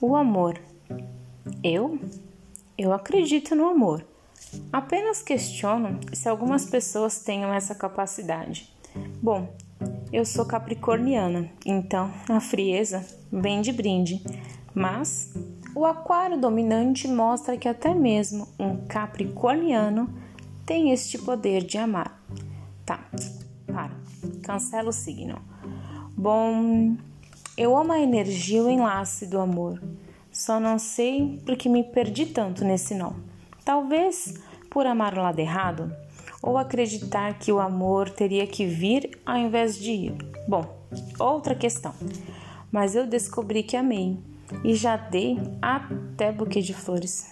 O amor. Eu? Eu acredito no amor. Apenas questiono se algumas pessoas tenham essa capacidade. Bom, eu sou capricorniana, então a frieza vem de brinde, mas o aquário dominante mostra que até mesmo um capricorniano tem este poder de amar. Tá, para, cancela o signo. Bom, eu amo a energia e o enlace do amor. Só não sei por que me perdi tanto nesse nó. Talvez por amar o lado errado ou acreditar que o amor teria que vir ao invés de ir. Bom, outra questão. Mas eu descobri que amei e já dei até buquê de flores.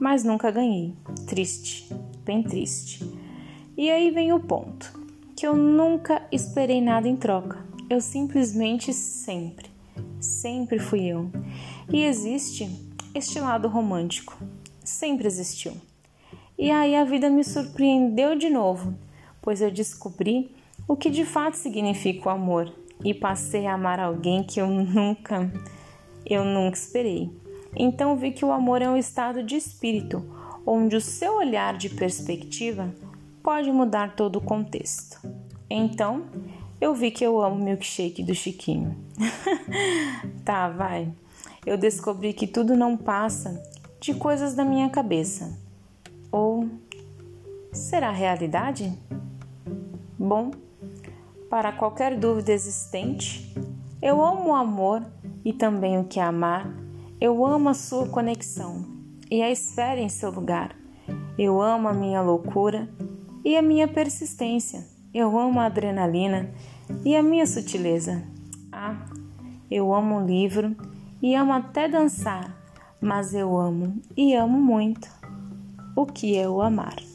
Mas nunca ganhei. Triste, bem triste. E aí vem o ponto: que eu nunca esperei nada em troca. Eu simplesmente sempre, sempre fui eu. E existe este lado romântico. Sempre existiu. E aí a vida me surpreendeu de novo, pois eu descobri o que de fato significa o amor e passei a amar alguém que eu nunca, eu nunca esperei. Então vi que o amor é um estado de espírito, onde o seu olhar de perspectiva pode mudar todo o contexto. Então, eu vi que eu amo milkshake do Chiquinho. tá, vai. Eu descobri que tudo não passa de coisas da minha cabeça. Ou será realidade? Bom, para qualquer dúvida existente, eu amo o amor e também o que é amar. Eu amo a sua conexão e a esfera em seu lugar. Eu amo a minha loucura e a minha persistência. Eu amo a adrenalina e a minha sutileza. Ah, eu amo o livro e amo até dançar, mas eu amo e amo muito o que é o amar.